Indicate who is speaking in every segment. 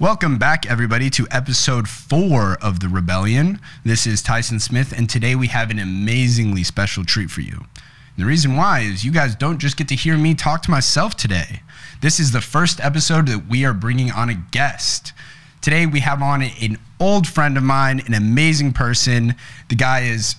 Speaker 1: Welcome back, everybody, to episode four of The Rebellion. This is Tyson Smith, and today we have an amazingly special treat for you. And the reason why is you guys don't just get to hear me talk to myself today. This is the first episode that we are bringing on a guest. Today we have on an old friend of mine, an amazing person. The guy is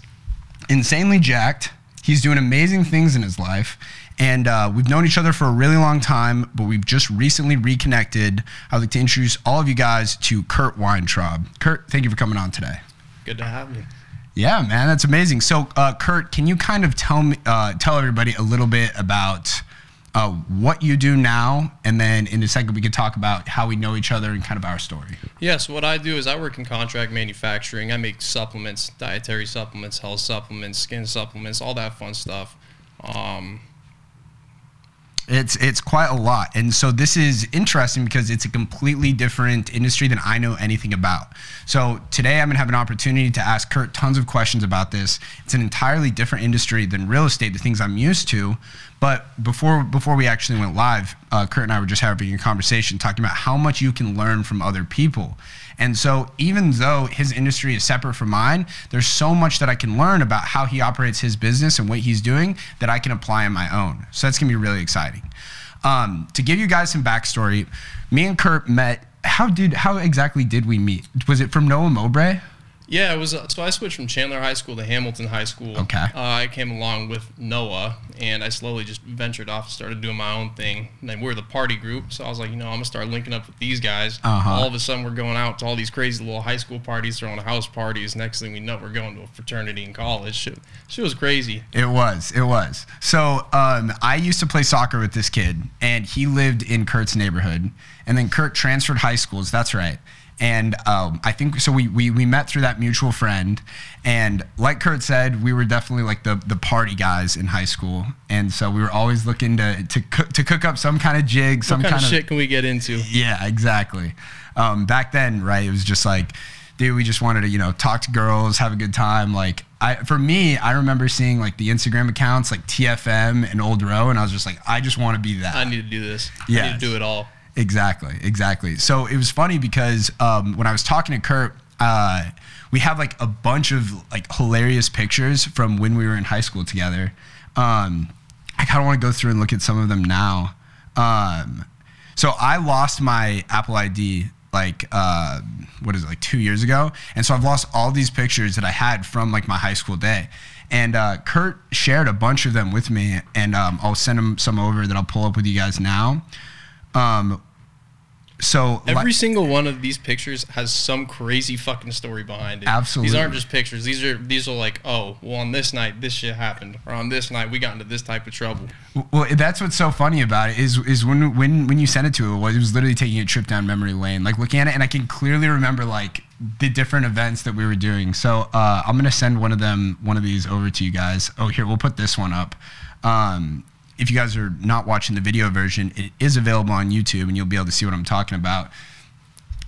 Speaker 1: insanely jacked. He's doing amazing things in his life. And uh, we've known each other for a really long time, but we've just recently reconnected. I'd like to introduce all of you guys to Kurt Weintraub. Kurt, thank you for coming on today.
Speaker 2: Good to have you.
Speaker 1: Yeah, man, that's amazing. So, uh, Kurt, can you kind of tell me, uh, tell everybody a little bit about uh, what you do now, and then in a second we can talk about how we know each other and kind of our story.
Speaker 2: Yes, what I do is I work in contract manufacturing. I make supplements, dietary supplements, health supplements, skin supplements, all that fun stuff. Um,
Speaker 1: it's it's quite a lot, and so this is interesting because it's a completely different industry than I know anything about. So today I'm gonna have an opportunity to ask Kurt tons of questions about this. It's an entirely different industry than real estate, the things I'm used to. But before before we actually went live, uh, Kurt and I were just having a conversation talking about how much you can learn from other people. And so, even though his industry is separate from mine, there's so much that I can learn about how he operates his business and what he's doing that I can apply in my own. So, that's gonna be really exciting. Um, to give you guys some backstory, me and Kurt met. How did how exactly did we meet? Was it from Noah Mowbray?
Speaker 2: Yeah, it was. Uh, so I switched from Chandler High School to Hamilton High School.
Speaker 1: Okay. Uh,
Speaker 2: I came along with Noah, and I slowly just ventured off, and started doing my own thing. And then we are the party group, so I was like, you know, I'm gonna start linking up with these guys.
Speaker 1: Uh-huh.
Speaker 2: All of a sudden, we're going out to all these crazy little high school parties, throwing house parties. Next thing we know, we're going to a fraternity in college. Shit, shit was crazy.
Speaker 1: It was. It was. So um, I used to play soccer with this kid, and he lived in Kurt's neighborhood. And then Kurt transferred high schools. That's right. And um, I think so. We, we we met through that mutual friend, and like Kurt said, we were definitely like the the party guys in high school, and so we were always looking to to cook, to cook up some kind of jig, some
Speaker 2: what kind,
Speaker 1: kind
Speaker 2: of shit can we get into?
Speaker 1: Yeah, exactly. Um, back then, right? It was just like, dude, we just wanted to you know talk to girls, have a good time. Like I for me, I remember seeing like the Instagram accounts like TFM and Old Row, and I was just like, I just want to be that.
Speaker 2: I need to do this.
Speaker 1: Yeah.
Speaker 2: I need to do it all.
Speaker 1: Exactly, exactly. So it was funny because um, when I was talking to Kurt, uh, we have like a bunch of like hilarious pictures from when we were in high school together. Um, I kind of want to go through and look at some of them now. Um, so I lost my Apple ID like uh, what is it like two years ago, and so I've lost all these pictures that I had from like my high school day. And uh, Kurt shared a bunch of them with me, and um, I'll send him some over that I'll pull up with you guys now. Um, so
Speaker 2: Every single one of these pictures has some crazy fucking story behind it.
Speaker 1: Absolutely.
Speaker 2: These aren't just pictures. These are these are like, oh, well, on this night this shit happened, or on this night we got into this type of trouble.
Speaker 1: Well, that's what's so funny about it is is when when when you sent it to it, it was literally taking a trip down memory lane, like looking at it, and I can clearly remember like the different events that we were doing. So uh, I'm gonna send one of them, one of these over to you guys. Oh, here we'll put this one up. Um, if you guys are not watching the video version, it is available on YouTube, and you'll be able to see what I'm talking about.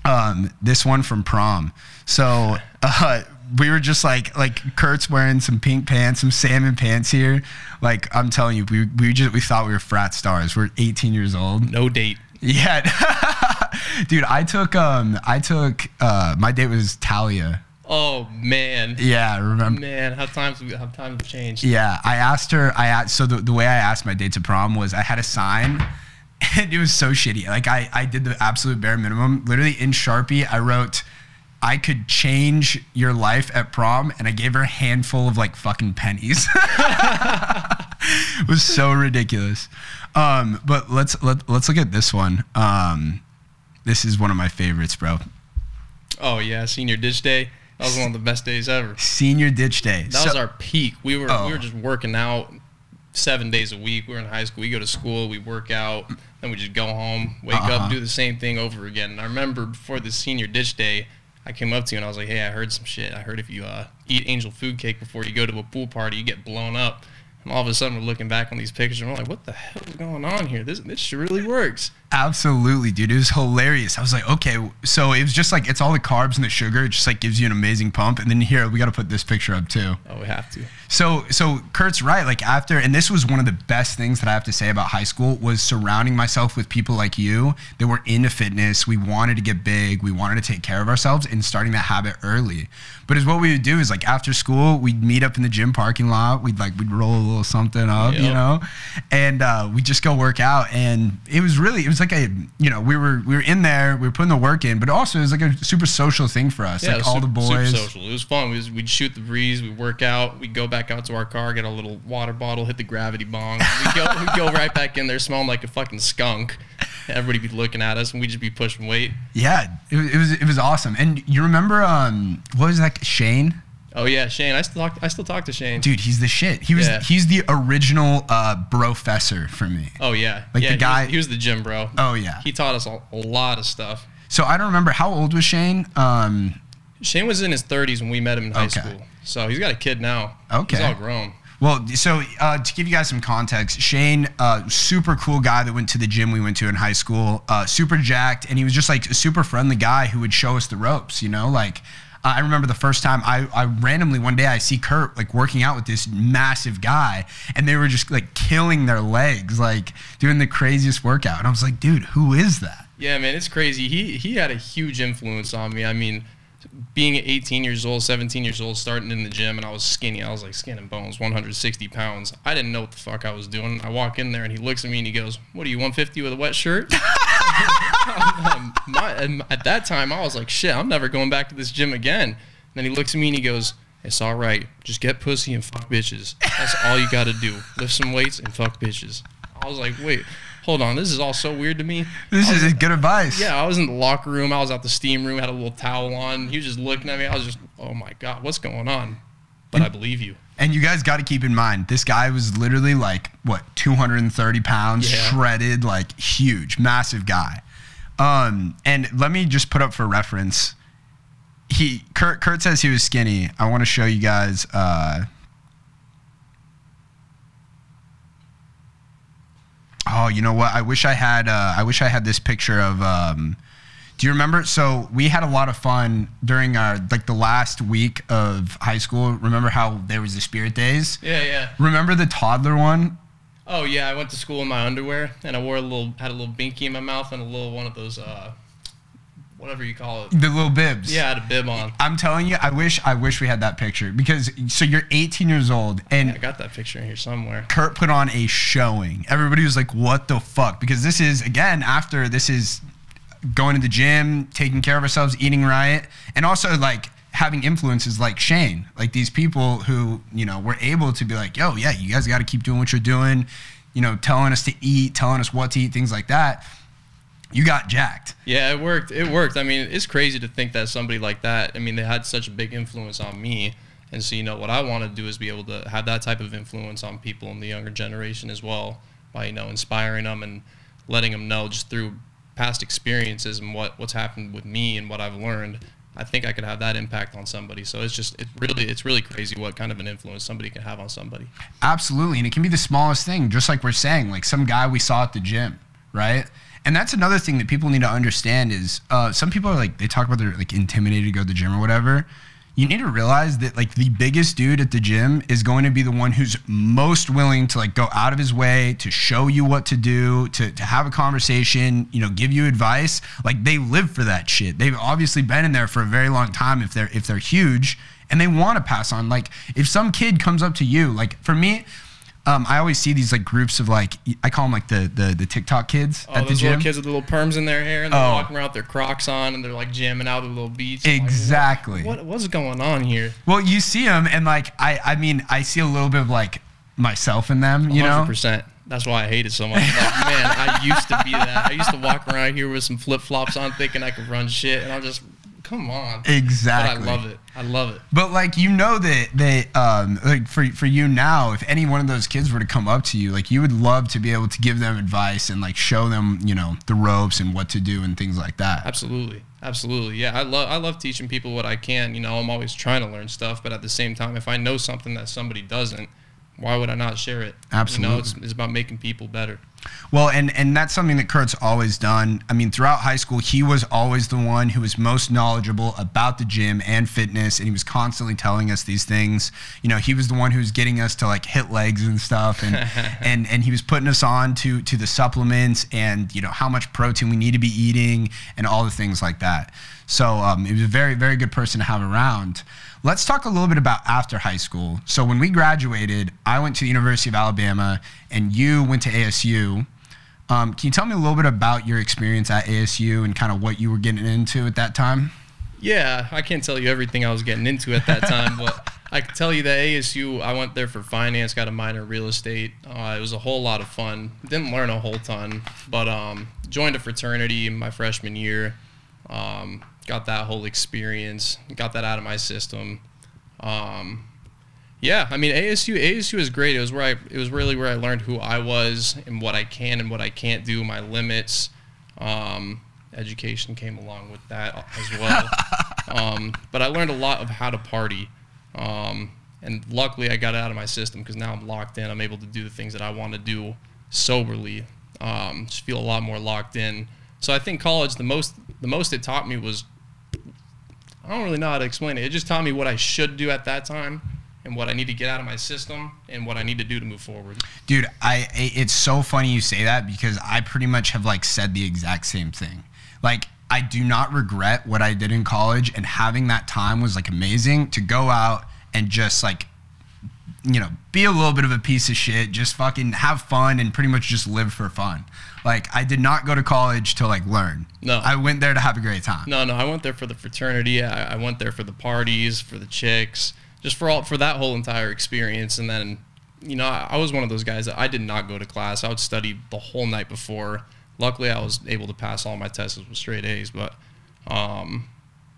Speaker 1: Um, this one from prom. So uh, we were just like like Kurt's wearing some pink pants, some salmon pants here. Like I'm telling you, we we just we thought we were frat stars. We're 18 years old.
Speaker 2: No date.
Speaker 1: Yeah, dude. I took um I took uh my date was Talia.
Speaker 2: Oh man.
Speaker 1: Yeah, I remember.
Speaker 2: Man, how times how times have changed.
Speaker 1: Yeah, I asked her. I asked, so the, the way I asked my date to prom was I had a sign, and it was so shitty. Like I I did the absolute bare minimum. Literally in Sharpie, I wrote, "I could change your life at prom," and I gave her a handful of like fucking pennies. it was so ridiculous. Um, but let's let, let's look at this one. Um, this is one of my favorites, bro.
Speaker 2: Oh yeah, senior ditch day. That was one of the best days ever.
Speaker 1: Senior ditch day.
Speaker 2: That so, was our peak. We were oh. we were just working out seven days a week. We were in high school. We go to school, we work out, then we just go home, wake uh-huh. up, do the same thing over again. And I remember before the senior ditch day, I came up to you and I was like, "Hey, I heard some shit. I heard if you uh, eat angel food cake before you go to a pool party, you get blown up." And all of a sudden, we're looking back on these pictures and we're like, "What the hell is going on here? This this shit really works."
Speaker 1: Absolutely, dude. It was hilarious. I was like, okay, so it was just like it's all the carbs and the sugar. It just like gives you an amazing pump. And then here we got to put this picture up too.
Speaker 2: Oh, we have to.
Speaker 1: So, so Kurt's right. Like after, and this was one of the best things that I have to say about high school was surrounding myself with people like you that were into fitness. We wanted to get big. We wanted to take care of ourselves, and starting that habit early. But is what we would do is like after school, we'd meet up in the gym parking lot. We'd like we'd roll a little something up, yep. you know, and uh, we'd just go work out. And it was really it was like a you know we were we were in there, we were putting the work in, but also it was like a super social thing for us. Yeah, like all super, the boys. Super
Speaker 2: social. It was fun. We was, we'd shoot the breeze. We'd work out. We'd go back out to our car, get a little water bottle, hit the gravity bong. We'd go we'd go right back in there, smelling like a fucking skunk. Everybody be looking at us, and we'd just be pushing weight.
Speaker 1: Yeah, it, it was it was awesome. And you remember um what was that Shane?
Speaker 2: Oh yeah, Shane. I still talk. I still talk to Shane.
Speaker 1: Dude, he's the shit. He was. Yeah. He's the original uh, professor for me.
Speaker 2: Oh yeah.
Speaker 1: Like
Speaker 2: yeah,
Speaker 1: the guy.
Speaker 2: He was, he was, the gym bro.
Speaker 1: Oh yeah.
Speaker 2: He taught us a, a, lot of stuff.
Speaker 1: So I don't remember how old was Shane. Um,
Speaker 2: Shane was in his 30s when we met him in high okay. school. So he's got a kid now.
Speaker 1: Okay.
Speaker 2: He's all grown.
Speaker 1: Well, so uh, to give you guys some context, Shane, uh, super cool guy that went to the gym we went to in high school, uh, super jacked, and he was just like a super friendly guy who would show us the ropes, you know, like uh, I remember the first time I, I randomly one day I see Kurt like working out with this massive guy, and they were just like killing their legs, like doing the craziest workout. And I was like, dude, who is that?
Speaker 2: Yeah, man, it's crazy. He he had a huge influence on me. I mean, being 18 years old, 17 years old, starting in the gym, and I was skinny. I was like skin and bones, 160 pounds. I didn't know what the fuck I was doing. I walk in there and he looks at me and he goes, "What are you, 150 with a wet shirt?" My, at that time, I was like, "Shit, I'm never going back to this gym again." And then he looks at me and he goes, "It's all right. Just get pussy and fuck bitches. That's all you got to do. Lift some weights and fuck bitches." I was like, "Wait." hold on, this is all so weird to me.
Speaker 1: This is good advice.
Speaker 2: Yeah, I was in the locker room. I was out the steam room, had a little towel on. He was just looking at me. I was just, oh my God, what's going on? But and, I believe you.
Speaker 1: And you guys got to keep in mind, this guy was literally like, what, 230 pounds, yeah. shredded, like huge, massive guy. Um, and let me just put up for reference. He Kurt Kurt says he was skinny. I want to show you guys uh, Oh, you know what? I wish I had. Uh, I wish I had this picture of. Um, do you remember? So we had a lot of fun during our like the last week of high school. Remember how there was the spirit days?
Speaker 2: Yeah, yeah.
Speaker 1: Remember the toddler one?
Speaker 2: Oh yeah, I went to school in my underwear and I wore a little had a little binky in my mouth and a little one of those uh, whatever you call it.
Speaker 1: The little bibs.
Speaker 2: Yeah, I had a bib on.
Speaker 1: I'm telling you, I wish I wish we had that picture because so you're 18 years old and
Speaker 2: yeah, I got that picture in here somewhere.
Speaker 1: Kurt put on a showing. Everybody was like, "What the fuck?" Because this is again after this is going to the gym, taking care of ourselves, eating right, and also like having influences like Shane, like these people who you know were able to be like, "Yo, yeah, you guys got to keep doing what you're doing." You know, telling us to eat, telling us what to eat, things like that you got jacked.
Speaker 2: Yeah, it worked. It worked. I mean, it's crazy to think that somebody like that, I mean, they had such a big influence on me. And so, you know, what I want to do is be able to have that type of influence on people in the younger generation as well by, you know, inspiring them and letting them know just through past experiences and what, what's happened with me and what I've learned. I think I could have that impact on somebody. So it's just it's really it's really crazy what kind of an influence somebody can have on somebody.
Speaker 1: Absolutely, and it can be the smallest thing, just like we're saying, like some guy we saw at the gym, right? and that's another thing that people need to understand is uh, some people are like they talk about they're like intimidated to go to the gym or whatever you need to realize that like the biggest dude at the gym is going to be the one who's most willing to like go out of his way to show you what to do to, to have a conversation you know give you advice. Like they live for that shit. They've obviously been in there for a very long time if they're if they're huge and they want to pass on. Like if some kid comes up to you like for me um, I always see these like groups of like I call them like the the, the TikTok kids
Speaker 2: oh,
Speaker 1: at the gym.
Speaker 2: little kids with little perms in their hair and they're oh. walking around with their Crocs on and they're like jamming out the little beats.
Speaker 1: Exactly.
Speaker 2: Like, what, what's going on here?
Speaker 1: Well, you see them and like I I mean I see a little bit of like myself in them. You 100%. know.
Speaker 2: percent. That's why I hate it so much. Like, man, I used to be that. I used to walk around here with some flip flops on, thinking I could run shit, and I'm just come on.
Speaker 1: Exactly.
Speaker 2: But I love it. I love it.
Speaker 1: But like you know that that um like for for you now, if any one of those kids were to come up to you, like you would love to be able to give them advice and like show them, you know, the ropes and what to do and things like that.
Speaker 2: Absolutely. Absolutely. Yeah, I love I love teaching people what I can. You know, I'm always trying to learn stuff, but at the same time, if I know something that somebody doesn't, why would I not share it?
Speaker 1: Absolutely.
Speaker 2: You know, it's, it's about making people better.
Speaker 1: Well, and and that's something that Kurt's always done. I mean, throughout high school, he was always the one who was most knowledgeable about the gym and fitness, and he was constantly telling us these things. You know, he was the one who was getting us to like hit legs and stuff, and and and he was putting us on to to the supplements and you know how much protein we need to be eating and all the things like that. So um, he was a very very good person to have around. Let's talk a little bit about after high school. So when we graduated, I went to the University of Alabama, and you went to ASU. Um, can you tell me a little bit about your experience at ASU and kind of what you were getting into at that time?
Speaker 2: Yeah, I can't tell you everything I was getting into at that time, but I can tell you that ASU, I went there for finance, got a minor in real estate. Uh, it was a whole lot of fun. Didn't learn a whole ton, but um, joined a fraternity my freshman year. Um, got that whole experience, got that out of my system. Um, yeah, I mean ASU ASU is great. It was where I it was really where I learned who I was and what I can and what I can't do, my limits. Um, education came along with that as well. um, but I learned a lot of how to party. Um, and luckily I got it out of my system because now I'm locked in. I'm able to do the things that I want to do soberly. Um, just feel a lot more locked in. So I think college the most the most it taught me was I don't really know how to explain it. It just taught me what I should do at that time and what I need to get out of my system and what I need to do to move forward.
Speaker 1: Dude, I it's so funny you say that because I pretty much have like said the exact same thing. Like I do not regret what I did in college and having that time was like amazing to go out and just like you know, be a little bit of a piece of shit, just fucking have fun and pretty much just live for fun. Like I did not go to college to like learn.
Speaker 2: No.
Speaker 1: I went there to have a great time.
Speaker 2: No, no, I went there for the fraternity. I, I went there for the parties, for the chicks just for all for that whole entire experience. And then, you know, I, I was one of those guys that I did not go to class. I would study the whole night before. Luckily, I was able to pass all my tests with straight A's. But um,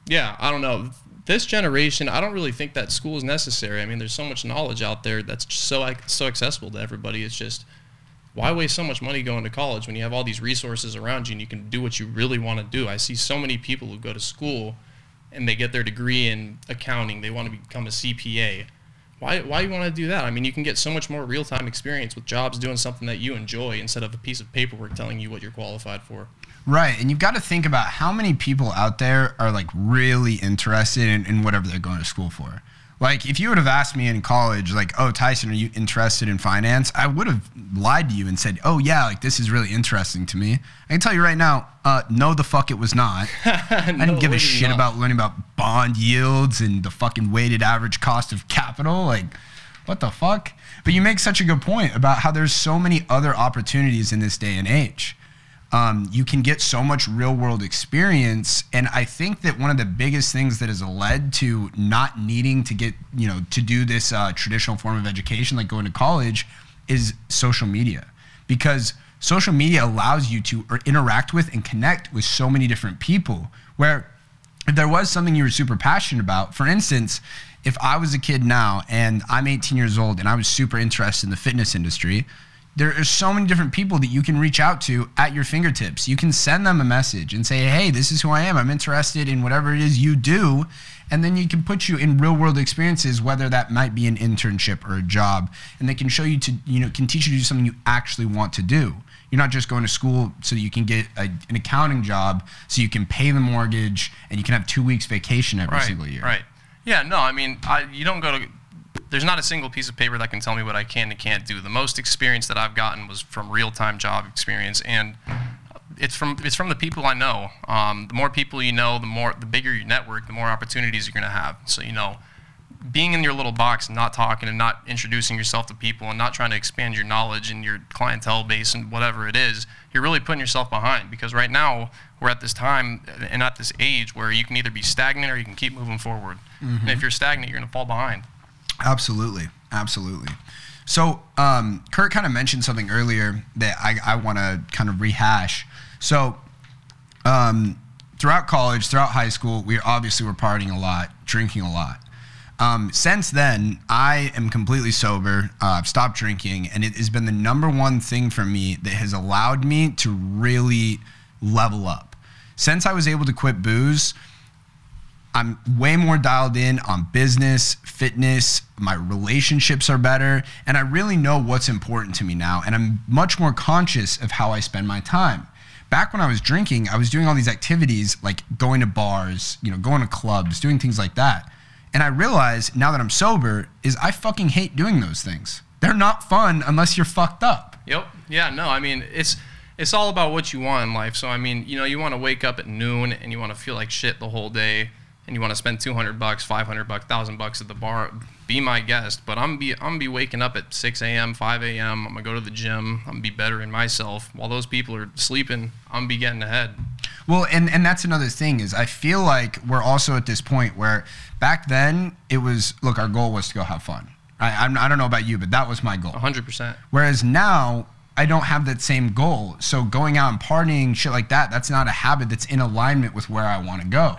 Speaker 2: yeah, I don't know. This generation, I don't really think that school is necessary. I mean, there's so much knowledge out there that's so so accessible to everybody. It's just why waste so much money going to college when you have all these resources around you and you can do what you really want to do? I see so many people who go to school and they get their degree in accounting, they want to become a CPA. Why, why you want to do that? I mean, you can get so much more real time experience with jobs doing something that you enjoy instead of a piece of paperwork telling you what you're qualified for.
Speaker 1: Right. And you've got to think about how many people out there are like really interested in, in whatever they're going to school for. Like, if you would have asked me in college, like, oh, Tyson, are you interested in finance? I would have lied to you and said, oh, yeah, like, this is really interesting to me. I can tell you right now, uh, no, the fuck it was not. no, I didn't give a shit not. about learning about bond yields and the fucking weighted average cost of capital. Like, what the fuck? But you make such a good point about how there's so many other opportunities in this day and age um, you can get so much real world experience. And I think that one of the biggest things that has led to not needing to get, you know, to do this uh, traditional form of education, like going to college, is social media. Because social media allows you to interact with and connect with so many different people. Where if there was something you were super passionate about, for instance, if I was a kid now and I'm 18 years old and I was super interested in the fitness industry, there are so many different people that you can reach out to at your fingertips. You can send them a message and say, hey, this is who I am. I'm interested in whatever it is you do. And then you can put you in real world experiences, whether that might be an internship or a job. And they can show you to, you know, can teach you to do something you actually want to do. You're not just going to school so that you can get a, an accounting job so you can pay the mortgage and you can have two weeks vacation every
Speaker 2: right,
Speaker 1: single year.
Speaker 2: Right. Yeah, no, I mean, I, you don't go to there's not a single piece of paper that can tell me what I can and can't do. The most experience that I've gotten was from real-time job experience, and it's from it's from the people I know. Um, the more people you know, the more the bigger your network, the more opportunities you're going to have. So you know, being in your little box and not talking and not introducing yourself to people and not trying to expand your knowledge and your clientele base and whatever it is, you're really putting yourself behind. Because right now we're at this time and at this age where you can either be stagnant or you can keep moving forward. Mm-hmm. And if you're stagnant, you're going to fall behind.
Speaker 1: Absolutely, absolutely. So, um, Kurt kind of mentioned something earlier that I, I want to kind of rehash. So, um, throughout college, throughout high school, we obviously were partying a lot, drinking a lot. Um, since then, I am completely sober. Uh, I've stopped drinking, and it has been the number one thing for me that has allowed me to really level up. Since I was able to quit booze, I'm way more dialed in on business, fitness, my relationships are better, and I really know what's important to me now. And I'm much more conscious of how I spend my time. Back when I was drinking, I was doing all these activities like going to bars, you know, going to clubs, doing things like that. And I realize now that I'm sober is I fucking hate doing those things. They're not fun unless you're fucked up.
Speaker 2: Yep. Yeah, no, I mean, it's it's all about what you want in life. So I mean, you know, you want to wake up at noon and you want to feel like shit the whole day and you want to spend 200 bucks, 500 bucks, 1000 bucks at the bar, be my guest. But I'm be I'm gonna be waking up at 6 a.m., 5 a.m. I'm gonna go to the gym. I'm gonna be bettering myself while those people are sleeping. I'm gonna be getting ahead.
Speaker 1: Well, and and that's another thing is I feel like we're also at this point where back then it was look our goal was to go have fun. I I'm, I don't know about you, but that was my goal.
Speaker 2: 100%.
Speaker 1: Whereas now I don't have that same goal. So going out and partying, shit like that, that's not a habit that's in alignment with where I want to go.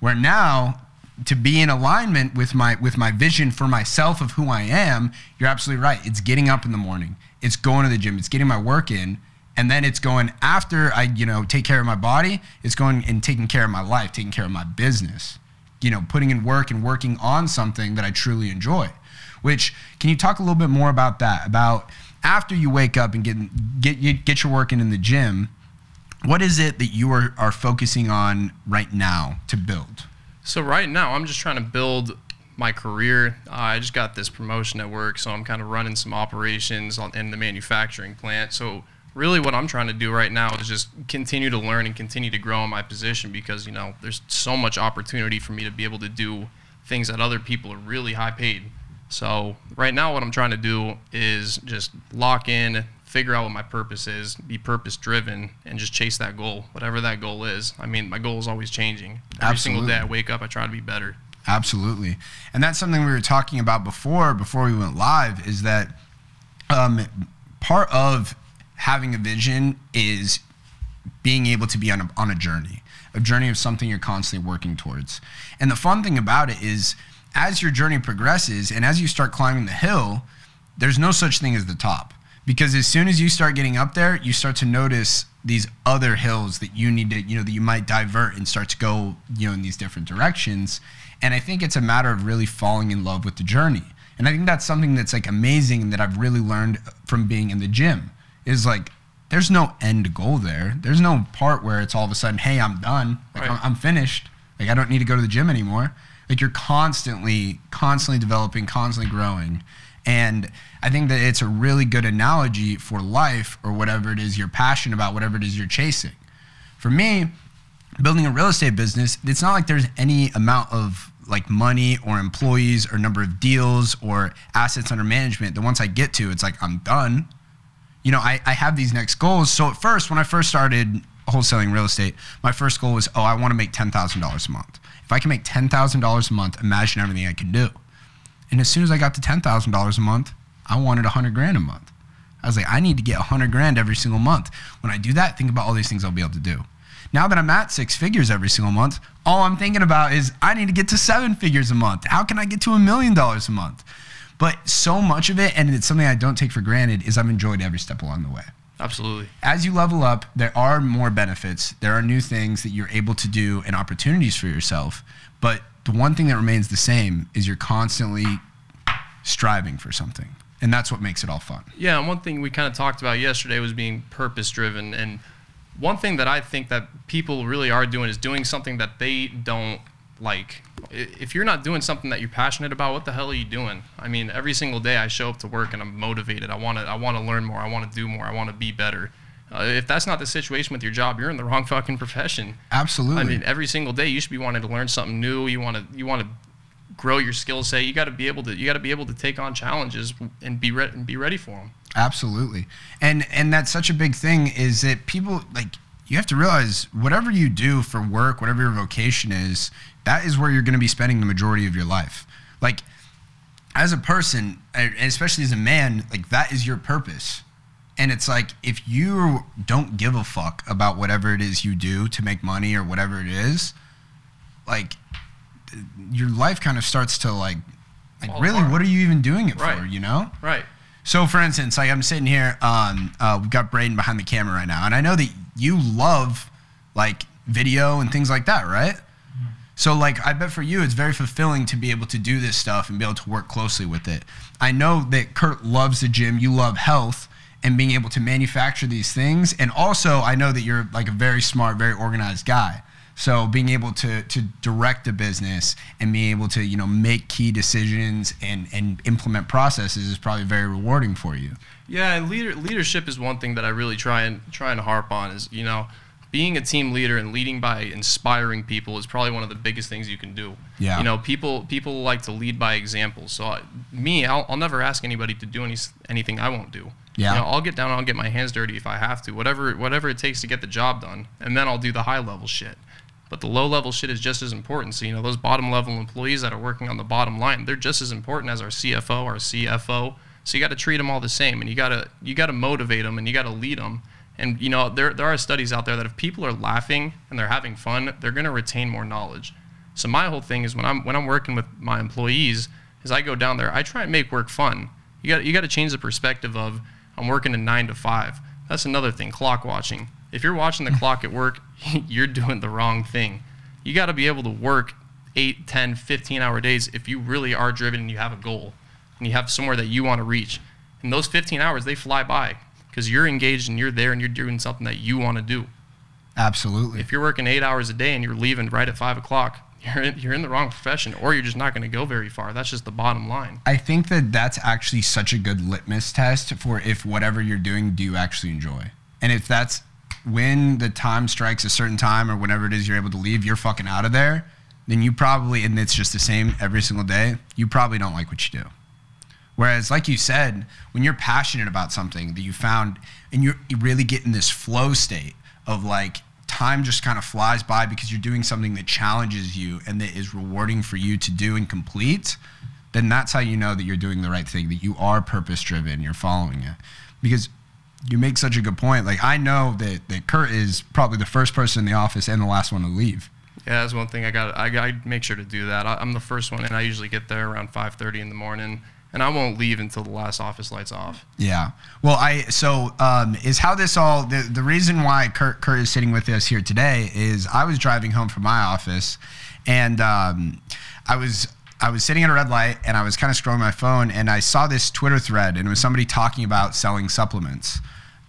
Speaker 1: Where now to be in alignment with my with my vision for myself of who I am, you're absolutely right. It's getting up in the morning. It's going to the gym. It's getting my work in. And then it's going after I, you know, take care of my body, it's going and taking care of my life, taking care of my business. You know, putting in work and working on something that I truly enjoy. Which can you talk a little bit more about that? About after you wake up and get get get your work in in the gym, what is it that you are, are focusing on right now to build?
Speaker 2: So right now, I'm just trying to build my career. Uh, I just got this promotion at work, so I'm kind of running some operations on, in the manufacturing plant. So really, what I'm trying to do right now is just continue to learn and continue to grow in my position because you know there's so much opportunity for me to be able to do things that other people are really high paid. So right now, what I'm trying to do is just lock in, figure out what my purpose is, be purpose driven, and just chase that goal, whatever that goal is. I mean, my goal is always changing. Every Absolutely. single day I wake up, I try to be better.
Speaker 1: Absolutely, and that's something we were talking about before before we went live. Is that um, part of having a vision is being able to be on a, on a journey, a journey of something you're constantly working towards. And the fun thing about it is, as your journey progresses and as you start climbing the hill, there's no such thing as the top because as soon as you start getting up there, you start to notice these other hills that you need to, you know, that you might divert and start to go, you know, in these different directions. And I think it's a matter of really falling in love with the journey. And I think that's something that's like amazing that I've really learned from being in the gym is like there's no end goal there. There's no part where it's all of a sudden, hey, I'm done. Like right. I'm finished. Like I don't need to go to the gym anymore. Like you're constantly, constantly developing, constantly growing. And I think that it's a really good analogy for life or whatever it is you're passionate about, whatever it is you're chasing. For me, building a real estate business, it's not like there's any amount of like money or employees or number of deals or assets under management that once I get to, it's like I'm done. You know, I, I have these next goals. So at first, when I first started wholesaling real estate, my first goal was, oh, I want to make $10,000 a month. If I can make $10,000 a month, imagine everything I can do. And as soon as I got to $10,000 a month, I wanted 100 grand a month. I was like, I need to get 100 grand every single month. When I do that, think about all these things I'll be able to do. Now that I'm at six figures every single month, all I'm thinking about is I need to get to seven figures a month. How can I get to a million dollars a month? But so much of it, and it's something I don't take for granted, is I've enjoyed every step along the way.
Speaker 2: Absolutely.
Speaker 1: As you level up, there are more benefits. There are new things that you're able to do and opportunities for yourself. But the one thing that remains the same is you're constantly striving for something. And that's what makes it all fun.
Speaker 2: Yeah, and one thing we kind of talked about yesterday was being purpose driven. And one thing that I think that people really are doing is doing something that they don't like. If you're not doing something that you're passionate about, what the hell are you doing? I mean, every single day I show up to work and I'm motivated. I want to I want to learn more. I want to do more. I want to be better. Uh, if that's not the situation with your job, you're in the wrong fucking profession.
Speaker 1: Absolutely.
Speaker 2: I mean, every single day you should be wanting to learn something new. You want to you want to grow your skill set. You got to be able to you got to be able to take on challenges and be re- and be ready for them.
Speaker 1: Absolutely. And and that's such a big thing is that people like you have to realize whatever you do for work, whatever your vocation is, that is where you're going to be spending the majority of your life. Like as a person, and especially as a man, like that is your purpose. And it's like if you don't give a fuck about whatever it is you do to make money or whatever it is, like your life kind of starts to like like All really what are you even doing it right. for, you know?
Speaker 2: Right.
Speaker 1: So for instance, like I'm sitting here, um, uh, we've got Braden behind the camera right now, and I know that you love like video and things like that, right? So like I bet for you it's very fulfilling to be able to do this stuff and be able to work closely with it. I know that Kurt loves the gym, you love health and being able to manufacture these things and also I know that you're like a very smart, very organized guy. So being able to to direct a business and being able to, you know, make key decisions and and implement processes is probably very rewarding for you.
Speaker 2: Yeah, and leader, leadership is one thing that I really try and try and harp on is, you know, being a team leader and leading by inspiring people is probably one of the biggest things you can do.
Speaker 1: Yeah.
Speaker 2: You know, people people like to lead by example. So I, me, I'll, I'll never ask anybody to do any, anything I won't do.
Speaker 1: Yeah.
Speaker 2: You know, I'll get down and I'll get my hands dirty if I have to. Whatever whatever it takes to get the job done, and then I'll do the high level shit. But the low level shit is just as important. So you know, those bottom level employees that are working on the bottom line, they're just as important as our CFO, our CFO. So you got to treat them all the same, and you got to you got to motivate them, and you got to lead them and you know, there there are studies out there that if people are laughing and they're having fun, they're going to retain more knowledge. So my whole thing is when I'm when I'm working with my employees, is I go down there, I try and make work fun. You got you got to change the perspective of I'm working a 9 to 5. That's another thing, clock watching. If you're watching the clock at work, you're doing the wrong thing. You got to be able to work 8, 10, 15 hour days if you really are driven and you have a goal and you have somewhere that you want to reach. And those 15 hours, they fly by because you're engaged and you're there and you're doing something that you want to do.
Speaker 1: Absolutely.
Speaker 2: If you're working eight hours a day and you're leaving right at five o'clock, you're in, you're in the wrong profession or you're just not going to go very far. That's just the bottom line.
Speaker 1: I think that that's actually such a good litmus test for if whatever you're doing, do you actually enjoy? And if that's when the time strikes a certain time or whenever it is you're able to leave, you're fucking out of there, then you probably, and it's just the same every single day, you probably don't like what you do. Whereas, like you said, when you're passionate about something that you found and you're, you really get in this flow state of like time just kind of flies by because you're doing something that challenges you and that is rewarding for you to do and complete, then that's how you know that you're doing the right thing, that you are purpose driven, you're following it. Because you make such a good point. Like, I know that, that Kurt is probably the first person in the office and the last one to leave.
Speaker 2: Yeah, that's one thing I got. I to make sure to do that. I, am the first one, and I usually get there around 5:30 in the morning and I won't leave until the last office lights off.
Speaker 1: Yeah. Well, I so um, is how this all the the reason why Kurt Kurt is sitting with us here today is I was driving home from my office, and um, I was I was sitting at a red light and I was kind of scrolling my phone and I saw this Twitter thread and it was somebody talking about selling supplements,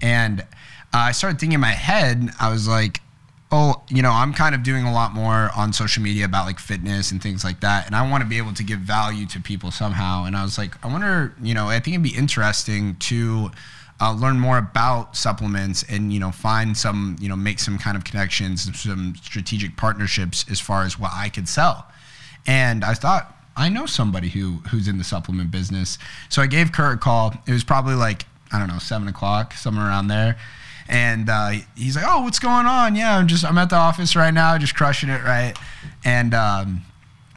Speaker 1: and uh, I started thinking in my head I was like, oh, you know, I'm kind of doing a lot more on social media about like fitness and things like that. And I want to be able to give value to people somehow. And I was like, I wonder, you know, I think it'd be interesting to uh, learn more about supplements and, you know, find some, you know, make some kind of connections, some strategic partnerships as far as what I could sell. And I thought, I know somebody who who's in the supplement business. So I gave Kurt a call. It was probably like, I don't know, seven o'clock, somewhere around there and uh, he's like, "Oh, what's going on? Yeah, I'm just I'm at the office right now, just crushing it, right?" And um,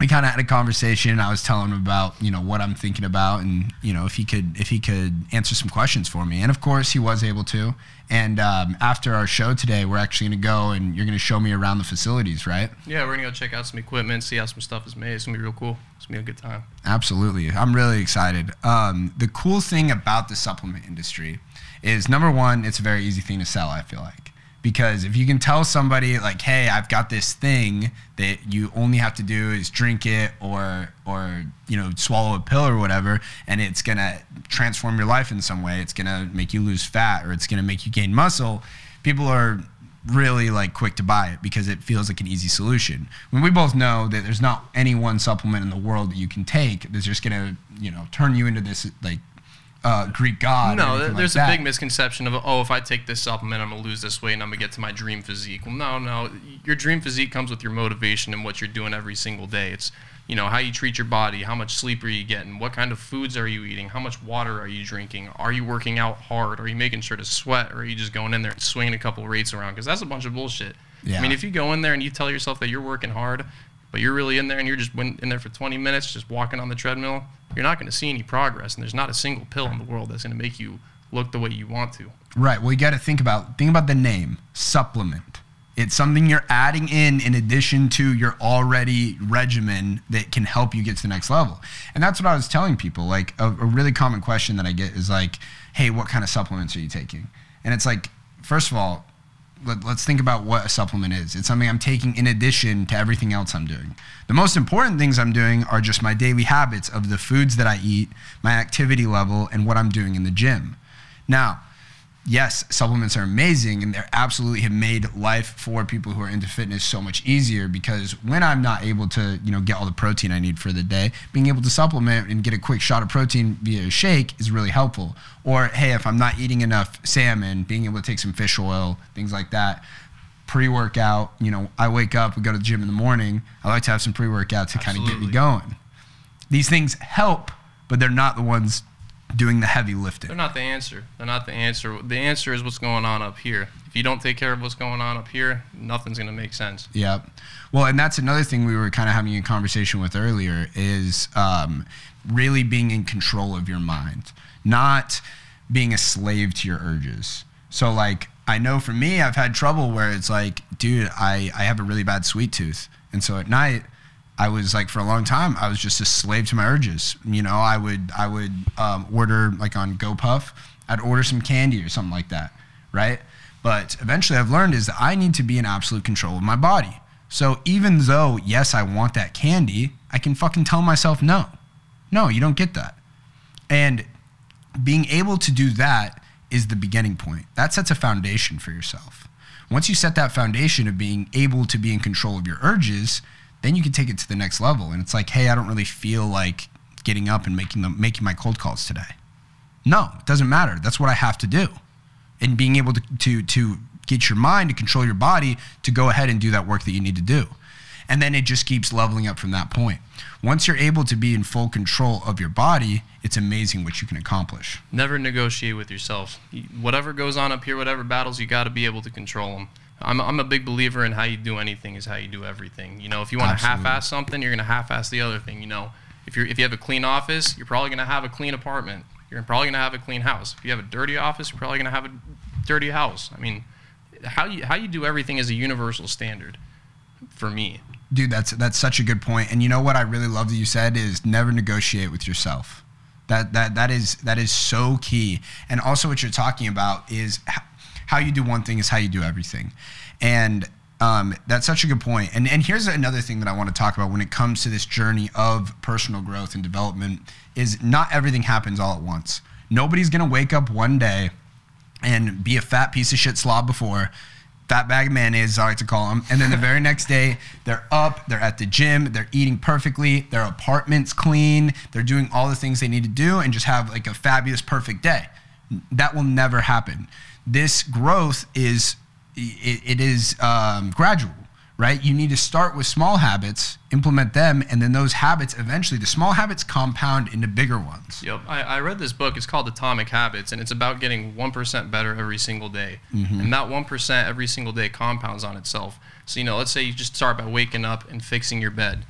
Speaker 1: we kind of had a conversation. I was telling him about you know what I'm thinking about, and you know if he could if he could answer some questions for me, and of course he was able to. And um, after our show today, we're actually going to go and you're going to show me around the facilities, right?
Speaker 2: Yeah, we're going to go check out some equipment, see how some stuff is made. It's going to be real cool. It's going to be a good time.
Speaker 1: Absolutely. I'm really excited. Um, the cool thing about the supplement industry is number one, it's a very easy thing to sell, I feel like. Because if you can tell somebody like, hey, I've got this thing that you only have to do is drink it or or you know, swallow a pill or whatever, and it's gonna transform your life in some way, it's gonna make you lose fat or it's gonna make you gain muscle, people are really like quick to buy it because it feels like an easy solution. When we both know that there's not any one supplement in the world that you can take that's just gonna, you know, turn you into this like uh, Greek god.
Speaker 2: No, there's
Speaker 1: like
Speaker 2: a big misconception of oh, if I take this supplement, I'm gonna lose this weight and I'm gonna get to my dream physique. Well, no, no, your dream physique comes with your motivation and what you're doing every single day. It's you know how you treat your body, how much sleep are you getting, what kind of foods are you eating, how much water are you drinking, are you working out hard, are you making sure to sweat, or are you just going in there and swinging a couple rates around? Because that's a bunch of bullshit. Yeah. I mean, if you go in there and you tell yourself that you're working hard, but you're really in there and you're just in there for 20 minutes, just walking on the treadmill, you're not going to see any progress. And there's not a single pill in the world that's going to make you look the way you want to.
Speaker 1: Right. Well, you got to think about think about the name supplement. It's something you're adding in in addition to your already regimen that can help you get to the next level. And that's what I was telling people. Like a, a really common question that I get is like, "Hey, what kind of supplements are you taking?" And it's like, first of all, let, us think about what a supplement is. It's something I'm taking in addition to everything else I'm doing. The most important things I'm doing are just my daily habits of the foods that I eat, my activity level, and what I'm doing in the gym. Now, yes, supplements are amazing and they're absolutely have made life for people who are into fitness so much easier because when I'm not able to, you know, get all the protein I need for the day, being able to supplement and get a quick shot of protein via a shake is really helpful. Or hey, if I'm not eating enough salmon, being able to take some fish oil, things like that. Pre-workout, you know, I wake up, we go to the gym in the morning. I like to have some pre-workout to kind of get me going. These things help, but they're not the ones doing the heavy lifting.
Speaker 2: They're not the answer. They're not the answer. The answer is what's going on up here. If you don't take care of what's going on up here, nothing's going to make sense.
Speaker 1: Yeah. Well, and that's another thing we were kind of having a conversation with earlier is um, really being in control of your mind, not being a slave to your urges. So, like, I know for me, I've had trouble where it's like, dude, I, I have a really bad sweet tooth. And so at night, I was like for a long time I was just a slave to my urges. You know, I would I would um, order like on GoPuff, I'd order some candy or something like that, right? But eventually I've learned is that I need to be in absolute control of my body. So even though yes I want that candy, I can fucking tell myself no. No, you don't get that. And being able to do that is the beginning point. That sets a foundation for yourself. Once you set that foundation of being able to be in control of your urges, then you can take it to the next level. And it's like, hey, I don't really feel like getting up and making them making my cold calls today. No, it doesn't matter. That's what I have to do. And being able to to to get your mind to control your body to go ahead and do that work that you need to do. And then it just keeps leveling up from that point. Once you're able to be in full control of your body, it's amazing what you can accomplish.
Speaker 2: Never negotiate with yourself. Whatever goes on up here, whatever battles, you got to be able to control them. I'm, I'm a big believer in how you do anything is how you do everything. You know, if you want to half-ass something, you're going to half-ass the other thing. You know, if you're if you have a clean office, you're probably going to have a clean apartment. You're probably going to have a clean house. If you have a dirty office, you're probably going to have a dirty house. I mean, how you how you do everything is a universal standard for me.
Speaker 1: Dude, that's that's such a good point. And you know what I really love that you said is never negotiate with yourself. That that that is that is so key. And also what you're talking about is how you do one thing is how you do everything. And um, that's such a good point. And, and here's another thing that I want to talk about when it comes to this journey of personal growth and development is not everything happens all at once. Nobody's to wake up one day and be a fat piece of shit slob before fat bag of mayonnaise, I like to call them. And then the very next day, they're up, they're at the gym, they're eating perfectly, their apartment's clean, they're doing all the things they need to do, and just have like a fabulous, perfect day. That will never happen this growth is it, it is um, gradual right you need to start with small habits implement them and then those habits eventually the small habits compound into bigger ones
Speaker 2: yep i, I read this book it's called atomic habits and it's about getting 1% better every single day mm-hmm. and that 1% every single day compounds on itself so you know let's say you just start by waking up and fixing your bed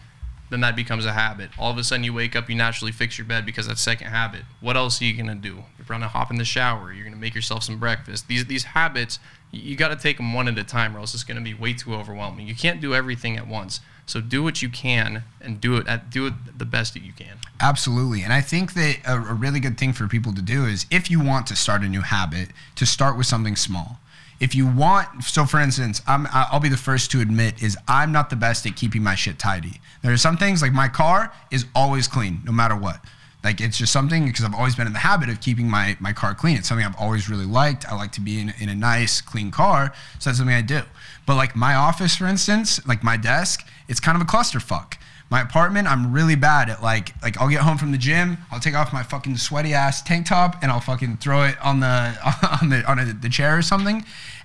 Speaker 2: then that becomes a habit. All of a sudden, you wake up, you naturally fix your bed because that's second habit. What else are you gonna do? You're gonna hop in the shower. You're gonna make yourself some breakfast. These these habits, you got to take them one at a time, or else it's gonna be way too overwhelming. You can't do everything at once. So do what you can and do it at do it the best that you can.
Speaker 1: Absolutely, and I think that a, a really good thing for people to do is if you want to start a new habit, to start with something small if you want so for instance i'm i'll be the first to admit is i'm not the best at keeping my shit tidy there are some things like my car is always clean no matter what like it's just something because i've always been in the habit of keeping my my car clean. It's something i've always really liked. I like to be in, in a nice clean car so that's something i do. But like my office for instance like my desk it's kind of a clusterfuck. My apartment, I'm really bad at like like I'll get home from the gym, I'll take off my fucking sweaty ass tank top and I'll fucking throw it on the on the on a, the chair or something,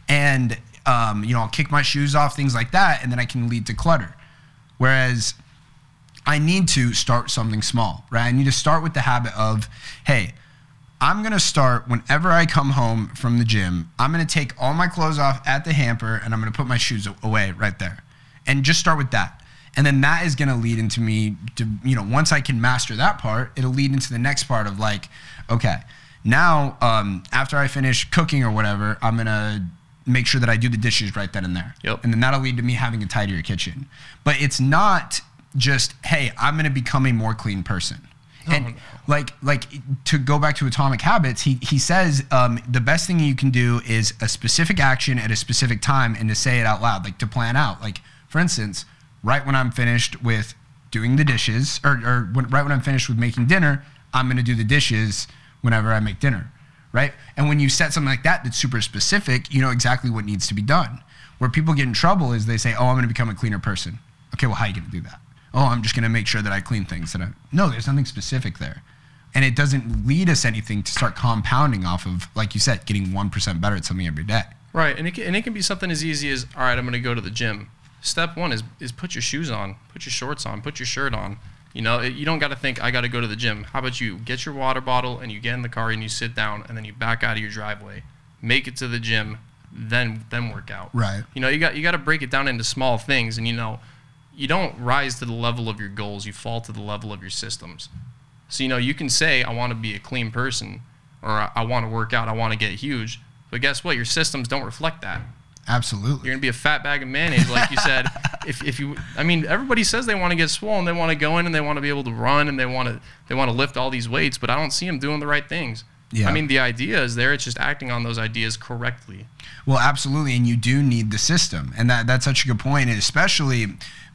Speaker 1: and um, you know I'll kick my shoes off, things like that, and then I can lead to clutter. Whereas I need to start something small, right? I need to start with the habit of, hey, I'm gonna start whenever I come home from the gym. I'm gonna take all my clothes off at the hamper and I'm gonna put my shoes away right there, and just start with that and then that is going to lead into me to you know once i can master that part it'll lead into the next part of like okay now um, after i finish cooking or whatever i'm going to make sure that i do the dishes right then and there
Speaker 2: yep.
Speaker 1: and then that'll lead to me having a tidier kitchen but it's not just hey i'm going to become a more clean person. And no. like like to go back to atomic habits he he says um, the best thing you can do is a specific action at a specific time and to say it out loud like to plan out. Like for instance right when i'm finished with doing the dishes or, or when, right when i'm finished with making dinner i'm going to do the dishes whenever i make dinner right? And when you set something like that that's super specific you know exactly what needs to be done. Where people get in trouble is they say oh i'm going to become a cleaner person. Okay well how are you going to do that oh, I'm just going to make sure that I clean things. That I, no, there's nothing specific there. And it doesn't lead us anything to start compounding off of, like you said, getting 1% better at something every day.
Speaker 2: Right. And it can, and it can be something as easy as, all right, I'm going to go to the gym. Step one is, is put your shoes on, put your shorts on, put your shirt on. You know, it, you don't got to think, I got to go to the gym. How about you get your water bottle and you get in the car and you sit down and then you back out of your driveway, make it to the gym, then then work out.
Speaker 1: Right.
Speaker 2: You know, you got you got to break it down into small things and you know, you don't rise to the level of your goals, you fall to the level of your systems. So, you know, you can say, I want to be a clean person, or I want to work out, I want to get huge. But guess what? Your systems don't reflect that.
Speaker 1: Absolutely.
Speaker 2: You're going to be a fat bag of mayonnaise, like you said. if, if you, I mean, everybody says they want to get swollen, they want to go in and they want to be able to run and they want to, they want to lift all these weights, but I don't see them doing the right things. Yeah. I mean, the idea is there. It's just acting on those ideas correctly.
Speaker 1: Well, absolutely, and you do need the system, and that that's such a good point. And especially,